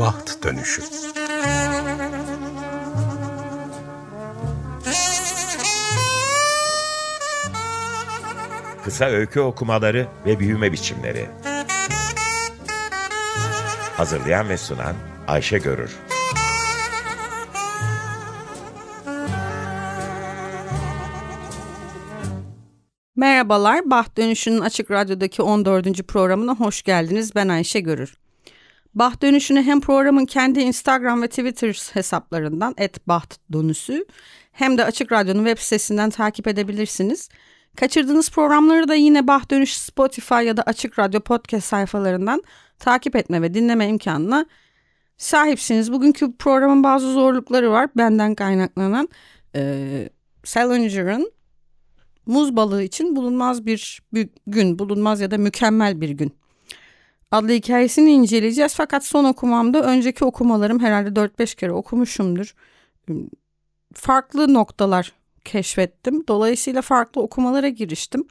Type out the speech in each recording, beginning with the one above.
Baht Dönüşü Kısa öykü okumaları ve büyüme biçimleri. Hazırlayan ve sunan Ayşe Görür. Merhabalar, Baht Dönüşü'nün Açık Radyo'daki 14. programına hoş geldiniz. Ben Ayşe Görür. Baht Dönüşü'nü hem programın kendi Instagram ve Twitter hesaplarından @bahtdönüşü hem de Açık Radyo'nun web sitesinden takip edebilirsiniz. Kaçırdığınız programları da yine Baht Dönüş Spotify ya da Açık Radyo podcast sayfalarından takip etme ve dinleme imkanına sahipsiniz. Bugünkü programın bazı zorlukları var benden kaynaklanan. Ee, Salinger'ın muz balığı için bulunmaz bir gün, bulunmaz ya da mükemmel bir gün adlı hikayesini inceleyeceğiz. Fakat son okumamda önceki okumalarım herhalde 4-5 kere okumuşumdur. Farklı noktalar keşfettim. Dolayısıyla farklı okumalara giriştim.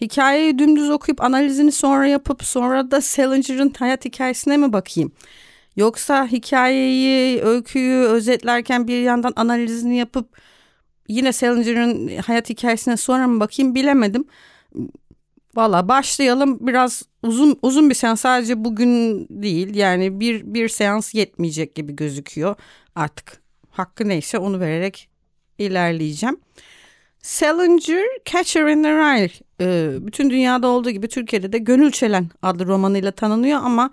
Hikayeyi dümdüz okuyup analizini sonra yapıp sonra da Salinger'ın hayat hikayesine mi bakayım? Yoksa hikayeyi, öyküyü özetlerken bir yandan analizini yapıp yine Salinger'ın hayat hikayesine sonra mı bakayım bilemedim. Valla başlayalım biraz uzun uzun bir seans sadece bugün değil yani bir bir seans yetmeyecek gibi gözüküyor artık hakkı neyse onu vererek ilerleyeceğim. Salinger Catcher in the Rye e, bütün dünyada olduğu gibi Türkiye'de de Gönül Çelen adlı romanıyla tanınıyor ama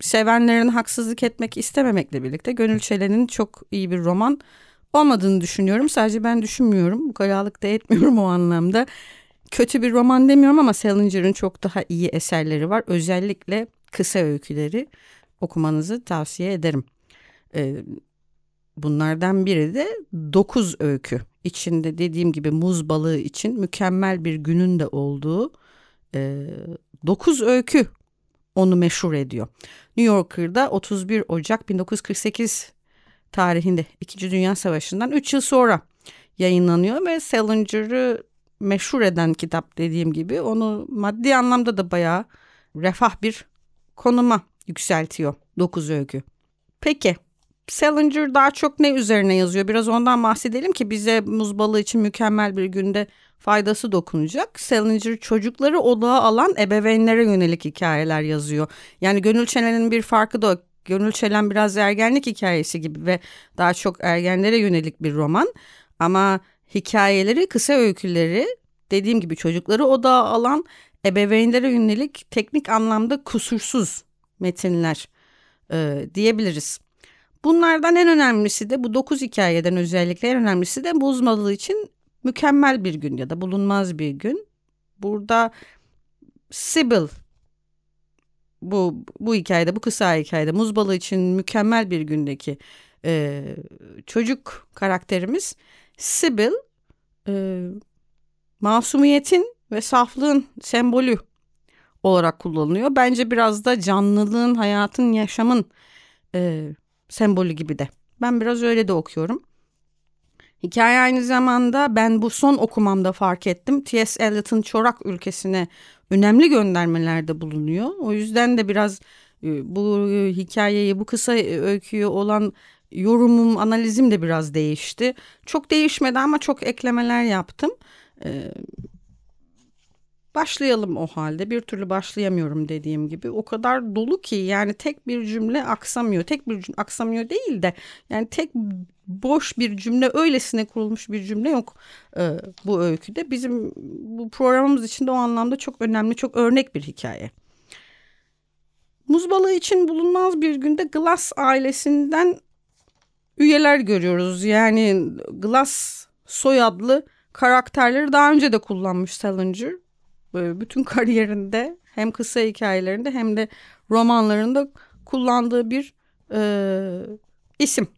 sevenlerin haksızlık etmek istememekle birlikte Gönül Çelen'in çok iyi bir roman olmadığını düşünüyorum. Sadece ben düşünmüyorum. Bu karalık da etmiyorum o anlamda. Kötü bir roman demiyorum ama Salinger'ın çok daha iyi eserleri var. Özellikle kısa öyküleri okumanızı tavsiye ederim. Ee, bunlardan biri de dokuz öykü. İçinde dediğim gibi muz balığı için mükemmel bir günün de olduğu e, 9 öykü onu meşhur ediyor. New Yorker'da 31 Ocak 1948 tarihinde 2. Dünya Savaşı'ndan 3 yıl sonra yayınlanıyor ve Salinger'ı meşhur eden kitap dediğim gibi onu maddi anlamda da bayağı refah bir konuma yükseltiyor 9 öykü. Peki Salinger daha çok ne üzerine yazıyor? Biraz ondan bahsedelim ki bize muz balığı için mükemmel bir günde faydası dokunacak. Salinger çocukları odağa alan ebeveynlere yönelik hikayeler yazıyor. Yani Gönül Çelen'in bir farkı da Gönül Çelen biraz ergenlik hikayesi gibi ve daha çok ergenlere yönelik bir roman. Ama hikayeleri, kısa öyküleri dediğim gibi çocukları odağa alan ebeveynlere yönelik teknik anlamda kusursuz metinler e, diyebiliriz. Bunlardan en önemlisi de bu dokuz hikayeden özellikle en önemlisi de buzmalığı için mükemmel bir gün ya da bulunmaz bir gün. Burada Sibyl bu bu hikayede bu kısa hikayede muz balığı için mükemmel bir gündeki e, çocuk karakterimiz Sibyl e, masumiyetin ve saflığın sembolü olarak kullanılıyor. Bence biraz da canlılığın, hayatın, yaşamın e, sembolü gibi de. Ben biraz öyle de okuyorum. Hikaye aynı zamanda ben bu son okumamda fark ettim. T.S. Eliot'ın Çorak ülkesine önemli göndermelerde bulunuyor. O yüzden de biraz e, bu hikayeyi, bu kısa öyküyü olan yorumum, analizim de biraz değişti. Çok değişmedi ama çok eklemeler yaptım. Ee, başlayalım o halde. Bir türlü başlayamıyorum dediğim gibi. O kadar dolu ki yani tek bir cümle aksamıyor. Tek bir cümle aksamıyor değil de yani tek boş bir cümle öylesine kurulmuş bir cümle yok e, bu öyküde. Bizim bu programımız için de o anlamda çok önemli, çok örnek bir hikaye. Muz balığı için bulunmaz bir günde Glass ailesinden üyeler görüyoruz. Yani Glass soyadlı karakterleri daha önce de kullanmış Salinger. Bütün kariyerinde hem kısa hikayelerinde hem de romanlarında kullandığı bir e, isim.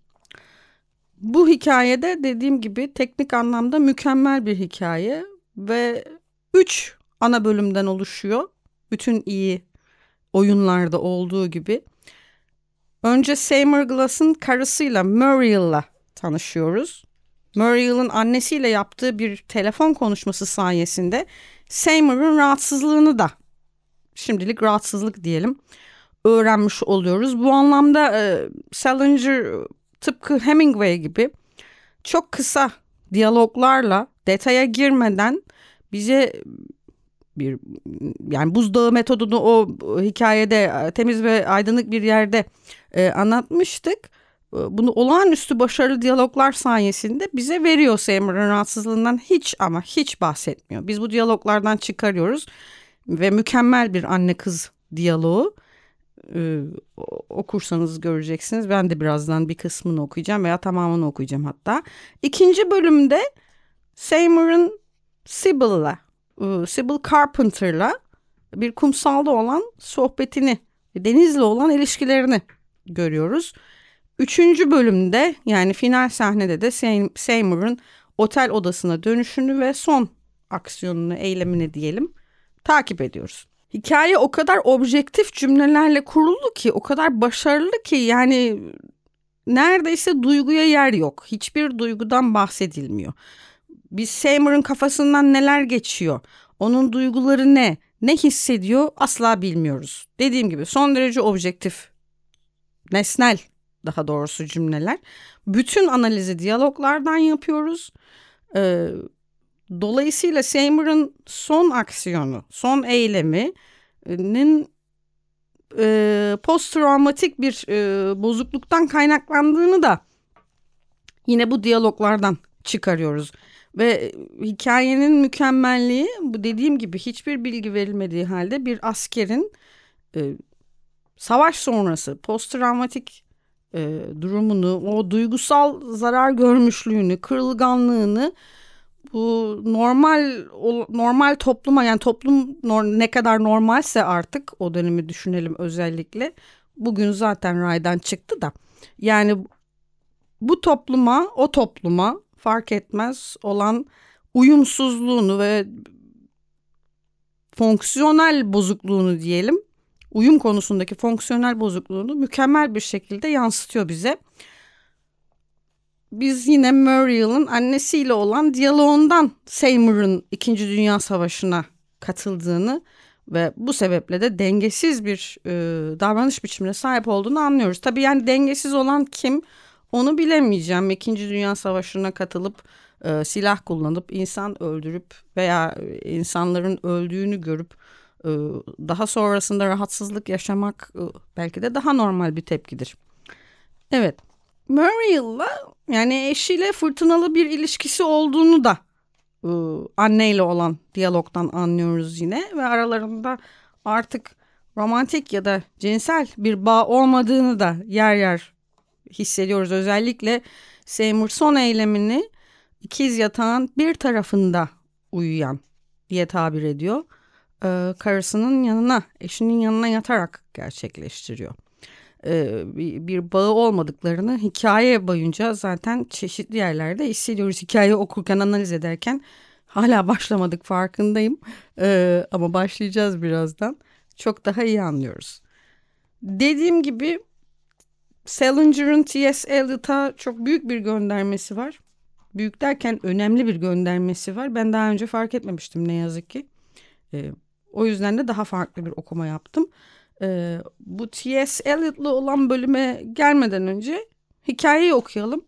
Bu hikayede dediğim gibi teknik anlamda mükemmel bir hikaye ve üç ana bölümden oluşuyor. Bütün iyi oyunlarda olduğu gibi. Önce Seymour Glass'ın karısıyla Muriel'la tanışıyoruz. Muriel'ın annesiyle yaptığı bir telefon konuşması sayesinde Seymour'un rahatsızlığını da şimdilik rahatsızlık diyelim öğrenmiş oluyoruz. Bu anlamda e, Salinger tıpkı Hemingway gibi çok kısa diyaloglarla detaya girmeden bize bir yani buzdağı metodunu o hikayede e, temiz ve aydınlık bir yerde e, anlatmıştık. E, bunu olağanüstü başarılı diyaloglar sayesinde bize veriyor Seymour'un rahatsızlığından hiç ama hiç bahsetmiyor. Biz bu diyaloglardan çıkarıyoruz ve mükemmel bir anne kız diyaloğu e, okursanız göreceksiniz. Ben de birazdan bir kısmını okuyacağım veya tamamını okuyacağım hatta. İkinci bölümde Seymour'un Sibyl'la, e, Sibyl Carpenter'la bir kumsalda olan sohbetini, denizle olan ilişkilerini görüyoruz. Üçüncü bölümde yani final sahnede de Seymour'un otel odasına dönüşünü ve son aksiyonunu, eylemini diyelim takip ediyoruz. Hikaye o kadar objektif cümlelerle kuruldu ki, o kadar başarılı ki yani neredeyse duyguya yer yok. Hiçbir duygudan bahsedilmiyor. Biz Seymour'un kafasından neler geçiyor? Onun duyguları ne? Ne hissediyor? Asla bilmiyoruz. Dediğim gibi son derece objektif, nesnel daha doğrusu cümleler. Bütün analizi diyaloglardan yapıyoruz. Ee, dolayısıyla Seymour'un son aksiyonu, son eyleminin e, post travmatik bir e, bozukluktan kaynaklandığını da yine bu diyaloglardan çıkarıyoruz. Ve hikayenin mükemmelliği bu dediğim gibi hiçbir bilgi verilmediği halde bir askerin e, savaş sonrası post travmatik e, durumunu, o duygusal zarar görmüşlüğünü, kırılganlığını bu normal normal topluma yani toplum ne kadar normalse artık o dönemi düşünelim özellikle. Bugün zaten raydan çıktı da yani bu topluma o topluma fark etmez olan uyumsuzluğunu ve fonksiyonel bozukluğunu diyelim uyum konusundaki fonksiyonel bozukluğunu mükemmel bir şekilde yansıtıyor bize. Biz yine Muriel'ın annesiyle olan diyaloğundan Seymour'un 2. Dünya Savaşı'na katıldığını ve bu sebeple de dengesiz bir e, davranış biçimine sahip olduğunu anlıyoruz. Tabii yani dengesiz olan kim onu bilemeyeceğim. İkinci Dünya Savaşı'na katılıp e, silah kullanıp insan öldürüp veya insanların öldüğünü görüp e, daha sonrasında rahatsızlık yaşamak e, belki de daha normal bir tepkidir. Evet. Muriel'la yani eşiyle fırtınalı bir ilişkisi olduğunu da e, anneyle olan diyalogdan anlıyoruz yine ve aralarında artık romantik ya da cinsel bir bağ olmadığını da yer yer hissediyoruz. Özellikle Seymour son eylemini ikiz yatağın bir tarafında uyuyan diye tabir ediyor. Ee, karısının yanına, eşinin yanına yatarak gerçekleştiriyor. Ee, bir, bir bağı olmadıklarını hikaye boyunca zaten çeşitli yerlerde hissediyoruz. Hikaye okurken, analiz ederken hala başlamadık farkındayım. Ee, ama başlayacağız birazdan. Çok daha iyi anlıyoruz. Dediğim gibi Salinger'ın T.S. Eliot'a çok büyük bir göndermesi var. Büyük derken önemli bir göndermesi var. Ben daha önce fark etmemiştim ne yazık ki. E, o yüzden de daha farklı bir okuma yaptım. E, bu T.S. Eliot'la olan bölüme gelmeden önce hikayeyi okuyalım.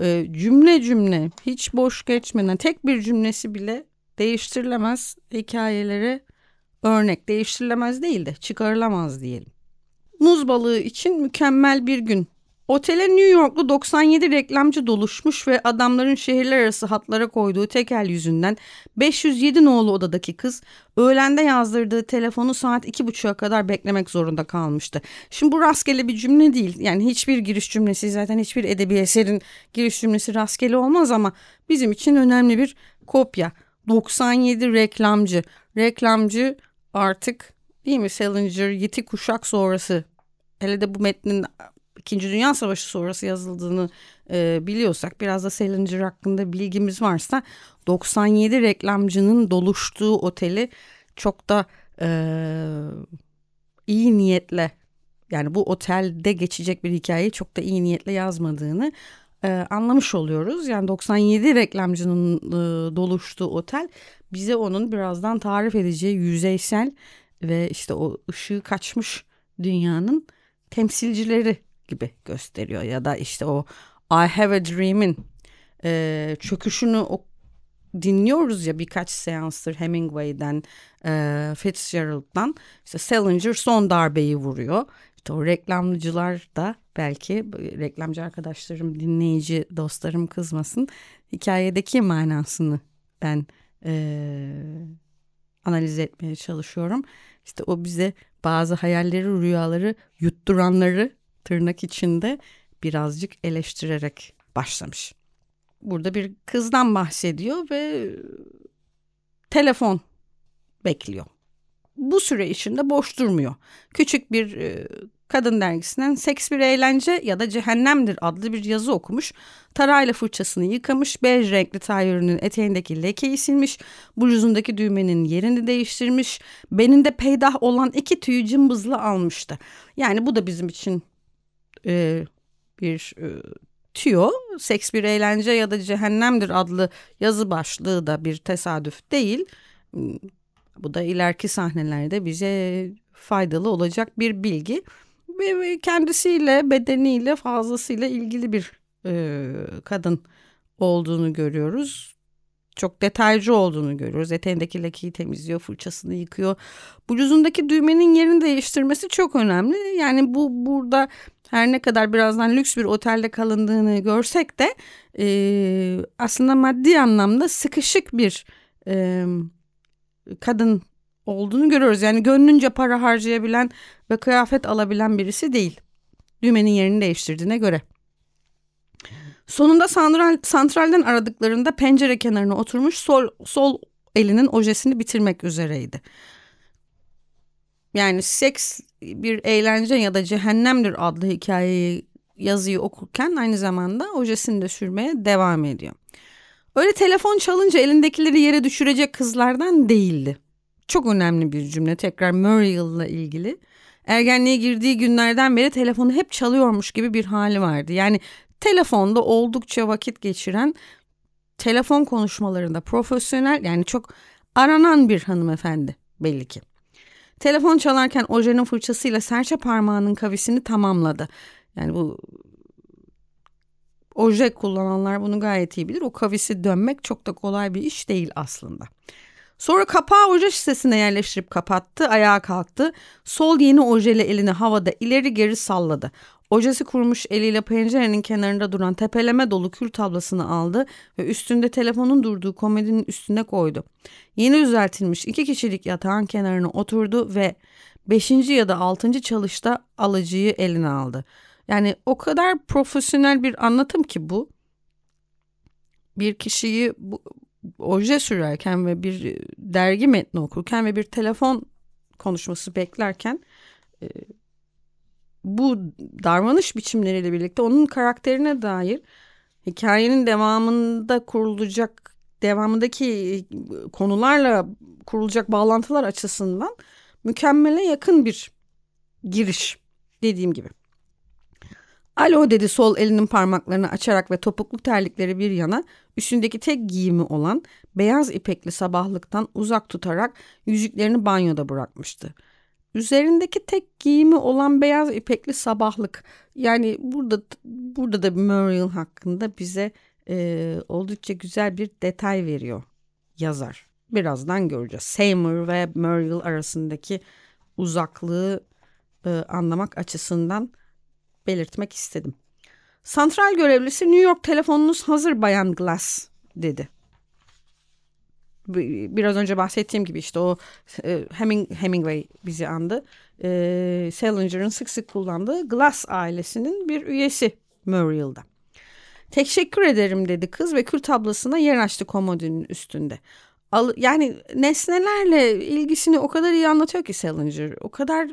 E, cümle cümle hiç boş geçmeden tek bir cümlesi bile değiştirilemez hikayelere örnek değiştirilemez değil de çıkarılamaz diyelim. Muz balığı için mükemmel bir gün. Otele New Yorklu 97 reklamcı doluşmuş ve adamların şehirler arası hatlara koyduğu tekel yüzünden 507 nolu odadaki kız öğlende yazdırdığı telefonu saat 2.30'a kadar beklemek zorunda kalmıştı. Şimdi bu rastgele bir cümle değil. Yani hiçbir giriş cümlesi zaten hiçbir edebi eserin giriş cümlesi rastgele olmaz ama bizim için önemli bir kopya. 97 reklamcı. Reklamcı artık değil mi Salinger yeti kuşak sonrası hele de bu metnin İkinci Dünya Savaşı sonrası yazıldığını e, biliyorsak biraz da Salinger hakkında bilgimiz varsa 97 reklamcının doluştuğu oteli çok da e, iyi niyetle yani bu otelde geçecek bir hikayeyi çok da iyi niyetle yazmadığını e, anlamış oluyoruz. Yani 97 reklamcının e, doluştuğu otel bize onun birazdan tarif edeceği yüzeysel ve işte o ışığı kaçmış dünyanın temsilcileri gibi gösteriyor ya da işte o I Have a Dream'in e, çöküşünü o, dinliyoruz ya birkaç seanstır Hemingway'den, e, Fitzgerald'dan işte Salinger son darbeyi vuruyor. İşte o reklamcılar da belki reklamcı arkadaşlarım, dinleyici dostlarım kızmasın. Hikayedeki manasını ben e, analiz etmeye çalışıyorum. İşte o bize bazı hayalleri, rüyaları yutturanları tırnak içinde birazcık eleştirerek başlamış. Burada bir kızdan bahsediyor ve telefon bekliyor. Bu süre içinde boş durmuyor. Küçük bir e, kadın dergisinden Seks bir eğlence ya da cehennemdir adlı bir yazı okumuş. Tarayla fırçasını yıkamış, bej renkli tayörünün eteğindeki lekeyi silmiş, bluzundaki düğmenin yerini değiştirmiş, beninde peydah olan iki tüyü cımbızla almıştı. Yani bu da bizim için e, bir e, tüyo. Seks bir eğlence ya da cehennemdir adlı yazı başlığı da bir tesadüf değil. Hmm, bu da ileriki sahnelerde bize faydalı olacak bir bilgi ve kendisiyle bedeniyle fazlasıyla ilgili bir e, kadın olduğunu görüyoruz. Çok detaycı olduğunu görüyoruz. Eteğindeki lekeyi temizliyor, fırçasını yıkıyor. Bluzundaki düğmenin yerini değiştirmesi çok önemli. Yani bu burada her ne kadar birazdan lüks bir otelde kalındığını görsek de e, aslında maddi anlamda sıkışık bir e, kadın olduğunu görüyoruz. Yani gönlünce para harcayabilen ve kıyafet alabilen birisi değil. Düğmenin yerini değiştirdiğine göre. Sonunda santral, santralden aradıklarında pencere kenarına oturmuş sol, sol elinin ojesini bitirmek üzereydi. Yani seks bir eğlence ya da cehennemdir adlı hikayeyi yazıyı okurken aynı zamanda ojesini de sürmeye devam ediyor. Öyle telefon çalınca elindekileri yere düşürecek kızlardan değildi. Çok önemli bir cümle tekrar Muriel'la ilgili. Ergenliğe girdiği günlerden beri telefonu hep çalıyormuş gibi bir hali vardı. Yani telefonda oldukça vakit geçiren, telefon konuşmalarında profesyonel yani çok aranan bir hanımefendi belli ki. Telefon çalarken ojenin fırçasıyla serçe parmağının kavisini tamamladı. Yani bu oje kullananlar bunu gayet iyi bilir. O kavisi dönmek çok da kolay bir iş değil aslında. Sonra kapağı oje şişesine yerleştirip kapattı, ayağa kalktı. Sol yeni ojeli elini havada ileri geri salladı. Ojesi kurmuş eliyle pencerenin kenarında duran tepeleme dolu kül tablasını aldı ve üstünde telefonun durduğu komedinin üstüne koydu. Yeni düzeltilmiş iki kişilik yatağın kenarına oturdu ve beşinci ya da altıncı çalışta alıcıyı eline aldı. Yani o kadar profesyonel bir anlatım ki bu. Bir kişiyi bu, oje sürerken ve bir dergi metni okurken ve bir telefon konuşması beklerken e, bu davranış biçimleriyle birlikte onun karakterine dair hikayenin devamında kurulacak devamındaki konularla kurulacak bağlantılar açısından mükemmele yakın bir giriş dediğim gibi. Alo dedi sol elinin parmaklarını açarak ve topuklu terlikleri bir yana üstündeki tek giyimi olan beyaz ipekli sabahlıktan uzak tutarak yüzüklerini banyoda bırakmıştı. Üzerindeki tek giyimi olan beyaz ipekli sabahlık yani burada burada da Muriel hakkında bize e, oldukça güzel bir detay veriyor yazar. Birazdan göreceğiz. Seymour ve Muriel arasındaki uzaklığı e, anlamak açısından belirtmek istedim. Santral görevlisi New York telefonunuz hazır Bayan Glass dedi. Biraz önce bahsettiğim gibi işte o e, Heming, Hemingway bizi andı. E, Salinger'ın sık sık kullandığı Glass ailesinin bir üyesi Muriel'da. Teşekkür ederim dedi kız ve kül tablasına yer açtı komodinin üstünde. Al, yani nesnelerle ilgisini o kadar iyi anlatıyor ki Salinger. O kadar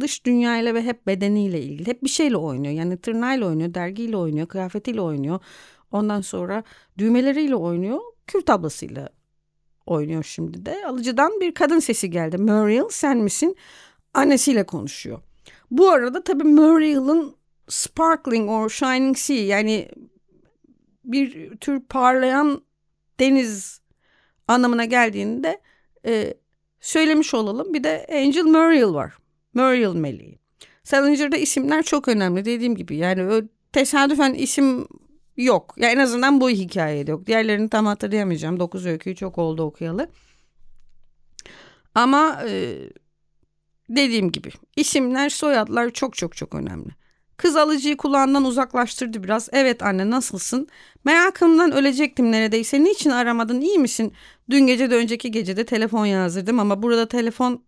dış dünyayla ve hep bedeniyle ilgili. Hep bir şeyle oynuyor. Yani tırnağıyla oynuyor, dergiyle oynuyor, kıyafetiyle oynuyor. Ondan sonra düğmeleriyle oynuyor, kül tablasıyla oynuyor şimdi de. Alıcıdan bir kadın sesi geldi. Muriel sen misin? Annesiyle konuşuyor. Bu arada tabii Muriel'ın sparkling or shining sea yani bir tür parlayan deniz anlamına geldiğinde e, söylemiş olalım. Bir de Angel Muriel var. Muriel meleği. Salinger'da isimler çok önemli dediğim gibi. Yani tesadüfen isim yok. Ya en azından bu hikayede yok. Diğerlerini tam hatırlayamayacağım. Dokuz öyküyü çok oldu okuyalı. Ama e, dediğim gibi isimler, soyadlar çok çok çok önemli. Kız alıcıyı kulağından uzaklaştırdı biraz. Evet anne nasılsın? Merakımdan ölecektim neredeyse. Niçin aramadın? İyi misin? Dün gece de önceki gece de telefon yazdırdım ama burada telefon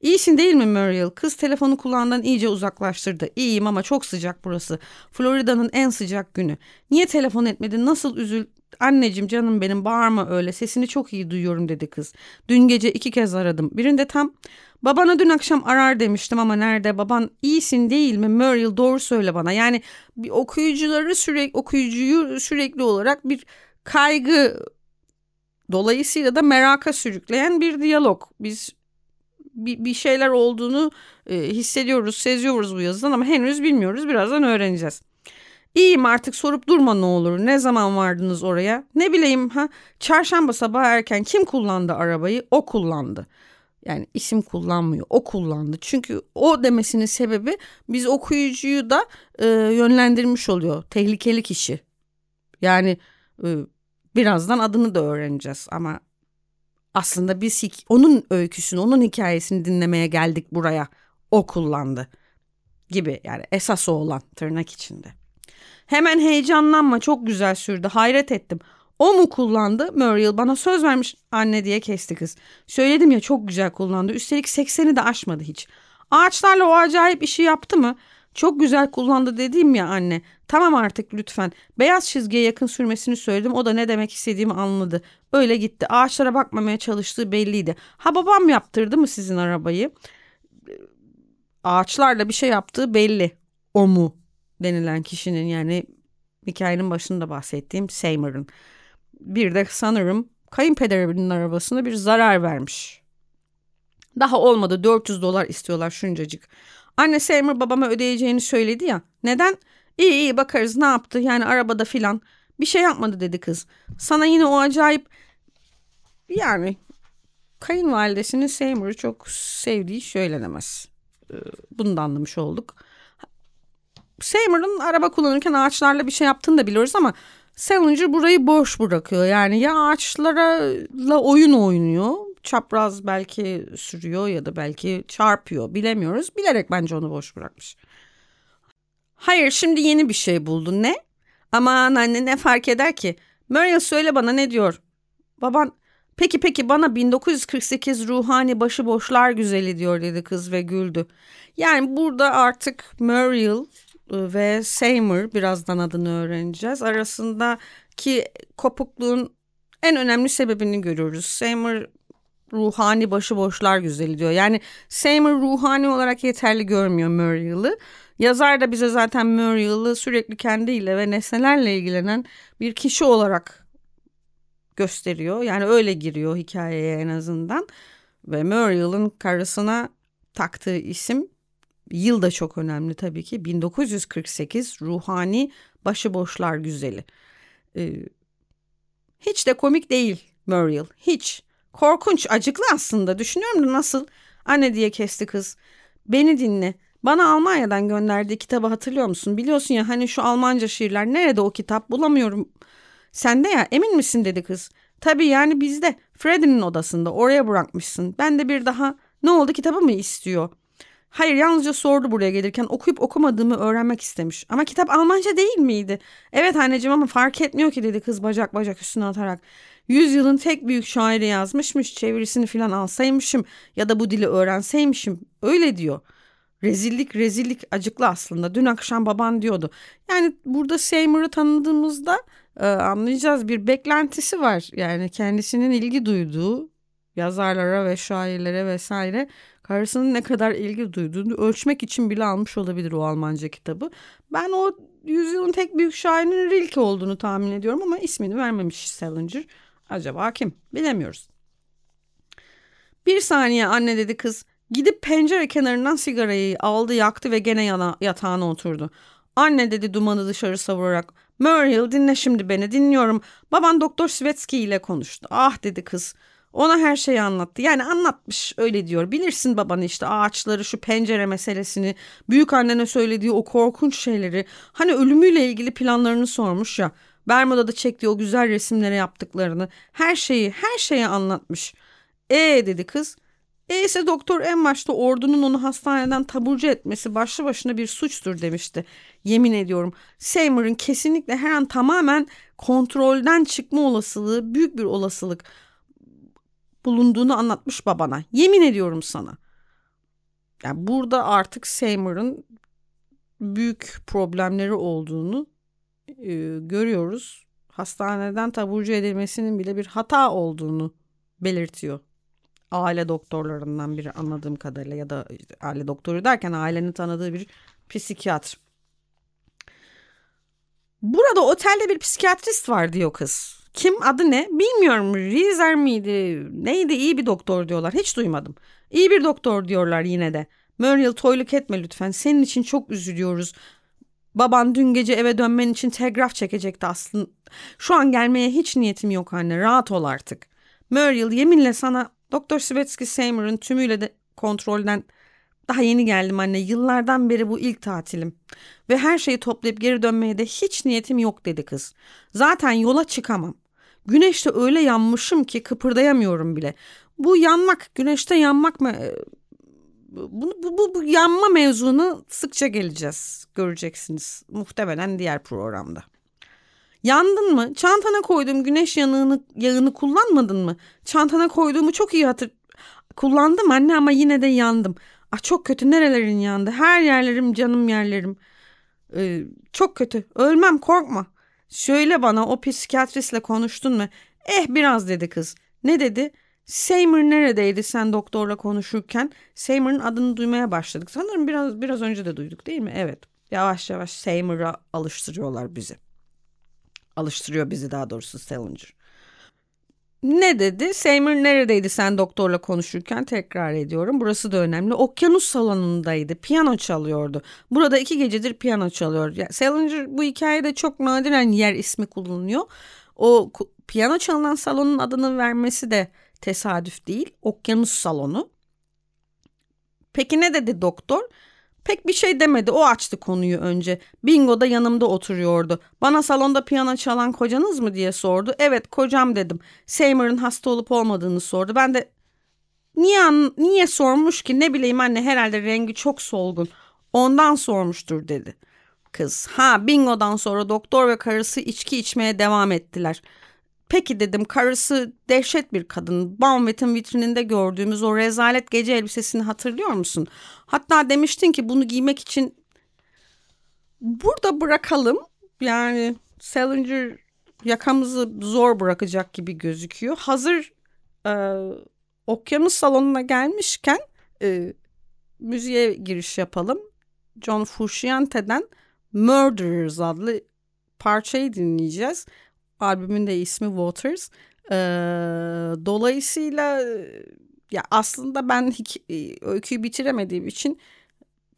İyisin değil mi Muriel? Kız telefonu kulağından iyice uzaklaştırdı. İyiyim ama çok sıcak burası. Florida'nın en sıcak günü. Niye telefon etmedin? Nasıl üzül... Anneciğim canım benim bağırma öyle. Sesini çok iyi duyuyorum dedi kız. Dün gece iki kez aradım. Birinde tam babana dün akşam arar demiştim ama nerede? Baban iyisin değil mi? Muriel doğru söyle bana. Yani bir okuyucuları sürekli okuyucuyu sürekli olarak bir kaygı dolayısıyla da meraka sürükleyen bir diyalog. Biz bir, bir şeyler olduğunu e, hissediyoruz, seziyoruz bu yazıdan ama henüz bilmiyoruz. Birazdan öğreneceğiz. İyiyim artık sorup durma ne olur. Ne zaman vardınız oraya? Ne bileyim ha. Çarşamba sabah erken kim kullandı arabayı? O kullandı. Yani isim kullanmıyor. O kullandı. Çünkü o demesinin sebebi biz okuyucuyu da e, yönlendirmiş oluyor. Tehlikeli kişi. Yani e, birazdan adını da öğreneceğiz ama aslında biz onun öyküsünü, onun hikayesini dinlemeye geldik buraya. O kullandı gibi yani esas o olan tırnak içinde. Hemen heyecanlanma çok güzel sürdü hayret ettim. O mu kullandı? Muriel bana söz vermiş anne diye kesti kız. Söyledim ya çok güzel kullandı. Üstelik 80'i de aşmadı hiç. Ağaçlarla o acayip işi yaptı mı? Çok güzel kullandı dediğim ya anne. Tamam artık lütfen. Beyaz çizgiye yakın sürmesini söyledim. O da ne demek istediğimi anladı. Öyle gitti. Ağaçlara bakmamaya çalıştığı belliydi. Ha babam yaptırdı mı sizin arabayı? Ağaçlarla bir şey yaptığı belli. O mu denilen kişinin yani hikayenin başında bahsettiğim Seymour'ın. Bir de sanırım kayınpederinin arabasına bir zarar vermiş. Daha olmadı 400 dolar istiyorlar şuncacık. Anne Seymour babama ödeyeceğini söyledi ya. Neden? İyi iyi bakarız ne yaptı yani arabada filan. Bir şey yapmadı dedi kız. Sana yine o acayip yani kayınvalidesinin Seymour'u çok sevdiği söylenemez. Bunu da anlamış olduk. Seymour'un araba kullanırken ağaçlarla bir şey yaptığını da biliyoruz ama Salinger burayı boş bırakıyor. Yani ya ağaçlarla oyun oynuyor. Çapraz belki sürüyor ya da belki çarpıyor bilemiyoruz. Bilerek bence onu boş bırakmış. Hayır şimdi yeni bir şey buldun ne? Aman anne ne fark eder ki? Muriel söyle bana ne diyor? Baban peki peki bana 1948 ruhani başıboşlar güzeli diyor dedi kız ve güldü. Yani burada artık Muriel e, ve Seymour birazdan adını öğreneceğiz. Arasındaki kopukluğun en önemli sebebini görüyoruz. Seymour ruhani başıboşlar güzeli diyor. Yani Seymour ruhani olarak yeterli görmüyor Muriel'ı. Yazar da bize zaten Muriel'ı sürekli kendiyle ve nesnelerle ilgilenen bir kişi olarak gösteriyor. Yani öyle giriyor hikayeye en azından. Ve Muriel'ın karısına taktığı isim yıl da çok önemli tabii ki. 1948 ruhani başıboşlar güzeli. Ee, hiç de komik değil Muriel. Hiç. Korkunç, acıklı aslında. Düşünüyorum da nasıl? Anne diye kesti kız. Beni dinle. Bana Almanya'dan gönderdiği kitabı hatırlıyor musun? Biliyorsun ya hani şu Almanca şiirler nerede o kitap bulamıyorum. Sende ya emin misin dedi kız. Tabii yani bizde Freddy'nin odasında oraya bırakmışsın. Ben de bir daha ne oldu kitabı mı istiyor? Hayır yalnızca sordu buraya gelirken okuyup okumadığımı öğrenmek istemiş. Ama kitap Almanca değil miydi? Evet anneciğim ama fark etmiyor ki dedi kız bacak bacak üstüne atarak. Yüzyılın tek büyük şairi yazmışmış çevirisini filan alsaymışım ya da bu dili öğrenseymişim öyle diyor. Rezillik rezillik acıklı aslında. Dün akşam baban diyordu. Yani burada Seymour'u tanıdığımızda e, anlayacağız bir beklentisi var. Yani kendisinin ilgi duyduğu yazarlara ve şairlere vesaire karısının ne kadar ilgi duyduğunu ölçmek için bile almış olabilir o Almanca kitabı. Ben o yüzyılın tek büyük şairinin Rilke olduğunu tahmin ediyorum ama ismini vermemiş Salinger. Acaba kim? Bilemiyoruz. Bir saniye anne dedi kız. Gidip pencere kenarından sigarayı aldı yaktı ve gene yana, yatağına oturdu. Anne dedi dumanı dışarı savurarak. Muriel dinle şimdi beni dinliyorum. Baban Doktor Svetsky ile konuştu. Ah dedi kız. Ona her şeyi anlattı. Yani anlatmış öyle diyor. Bilirsin babanı işte ağaçları, şu pencere meselesini, büyük annene söylediği o korkunç şeyleri. Hani ölümüyle ilgili planlarını sormuş ya. Bermuda'da çektiği o güzel resimlere yaptıklarını. Her şeyi, her şeyi anlatmış. E dedi kız. E ise doktor en başta ordunun onu hastaneden taburcu etmesi başlı başına bir suçtur demişti. Yemin ediyorum Seymour'un kesinlikle her an tamamen kontrolden çıkma olasılığı büyük bir olasılık bulunduğunu anlatmış babana. Yemin ediyorum sana. Yani burada artık Seymour'un büyük problemleri olduğunu e, görüyoruz. Hastaneden taburcu edilmesinin bile bir hata olduğunu belirtiyor. Aile doktorlarından biri anladığım kadarıyla ya da aile doktoru derken ailenin tanıdığı bir psikiyatr. Burada otelde bir psikiyatrist var diyor kız. Kim adı ne bilmiyorum. Rizer miydi neydi iyi bir doktor diyorlar. Hiç duymadım. İyi bir doktor diyorlar yine de. Muriel toyluk etme lütfen. Senin için çok üzülüyoruz. Baban dün gece eve dönmen için telgraf çekecekti aslında. Şu an gelmeye hiç niyetim yok anne. Rahat ol artık. Muriel yeminle sana Doktor Svetsky Seymour'un tümüyle de kontrolden daha yeni geldim anne. Yıllardan beri bu ilk tatilim. Ve her şeyi toplayıp geri dönmeye de hiç niyetim yok dedi kız. Zaten yola çıkamam. Güneşte öyle yanmışım ki kıpırdayamıyorum bile. Bu yanmak, güneşte yanmak mı? Bu, bu, bu, bu yanma mevzunu sıkça geleceğiz. Göreceksiniz. Muhtemelen diğer programda. Yandın mı? Çantana koyduğum güneş yanığını, yağını kullanmadın mı? Çantana koyduğumu çok iyi hatır... Kullandım anne ama yine de yandım. Ah çok kötü nerelerin yandı. Her yerlerim canım yerlerim. Ee, çok kötü. Ölmem korkma. Söyle bana o psikiyatristle konuştun mu? Eh biraz dedi kız. Ne dedi? Seymour neredeydi sen doktorla konuşurken? Seymour'un adını duymaya başladık. Sanırım biraz biraz önce de duyduk değil mi? Evet. Yavaş yavaş Seymour'a alıştırıyorlar bizi. Alıştırıyor bizi daha doğrusu Salinger. Ne dedi? Seymour neredeydi sen doktorla konuşurken tekrar ediyorum. Burası da önemli. Okyanus salonundaydı. Piyano çalıyordu. Burada iki gecedir piyano çalıyor. Yani Salinger bu hikayede çok nadiren yer ismi kullanıyor. O piyano çalınan salonun adını vermesi de tesadüf değil. Okyanus salonu. Peki ne dedi doktor? Pek bir şey demedi. O açtı konuyu önce. Bingo da yanımda oturuyordu. Bana salonda piyano çalan kocanız mı diye sordu. Evet kocam dedim. Seymour'un hasta olup olmadığını sordu. Ben de niye niye sormuş ki ne bileyim anne herhalde rengi çok solgun. Ondan sormuştur dedi. Kız ha bingodan sonra doktor ve karısı içki içmeye devam ettiler. Peki dedim karısı dehşet bir kadın. Baumwett'in vitrininde gördüğümüz o rezalet gece elbisesini hatırlıyor musun? Hatta demiştin ki bunu giymek için burada bırakalım. Yani Salinger yakamızı zor bırakacak gibi gözüküyor. Hazır e, okyanus salonuna gelmişken e, müziğe giriş yapalım. John Frusciante'den Murderers adlı parçayı dinleyeceğiz. Albümün de ismi Waters. Ee, dolayısıyla ya aslında ben öyküyü bitiremediğim için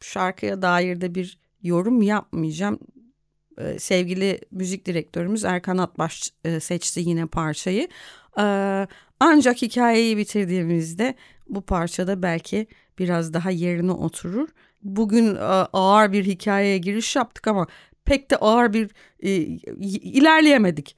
şarkıya dair de bir yorum yapmayacağım. Ee, sevgili müzik direktörümüz Erkan Atbaş e, seçti yine parçayı. Ee, ancak hikayeyi bitirdiğimizde bu parçada belki biraz daha yerine oturur. Bugün ağır bir hikayeye giriş yaptık ama pek de ağır bir e, ilerleyemedik.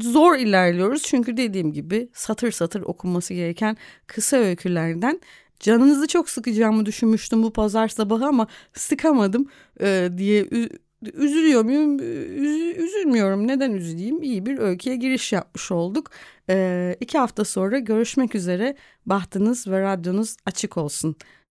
Zor ilerliyoruz çünkü dediğim gibi satır satır okunması gereken kısa öykülerden canınızı çok sıkacağımı düşünmüştüm bu pazar sabahı ama sıkamadım e, diye üzülüyor muyum? Üz, üzülmüyorum. Neden üzüleyim? İyi bir öyküye giriş yapmış olduk. E, iki hafta sonra görüşmek üzere. Bahtınız ve radyonuz açık olsun.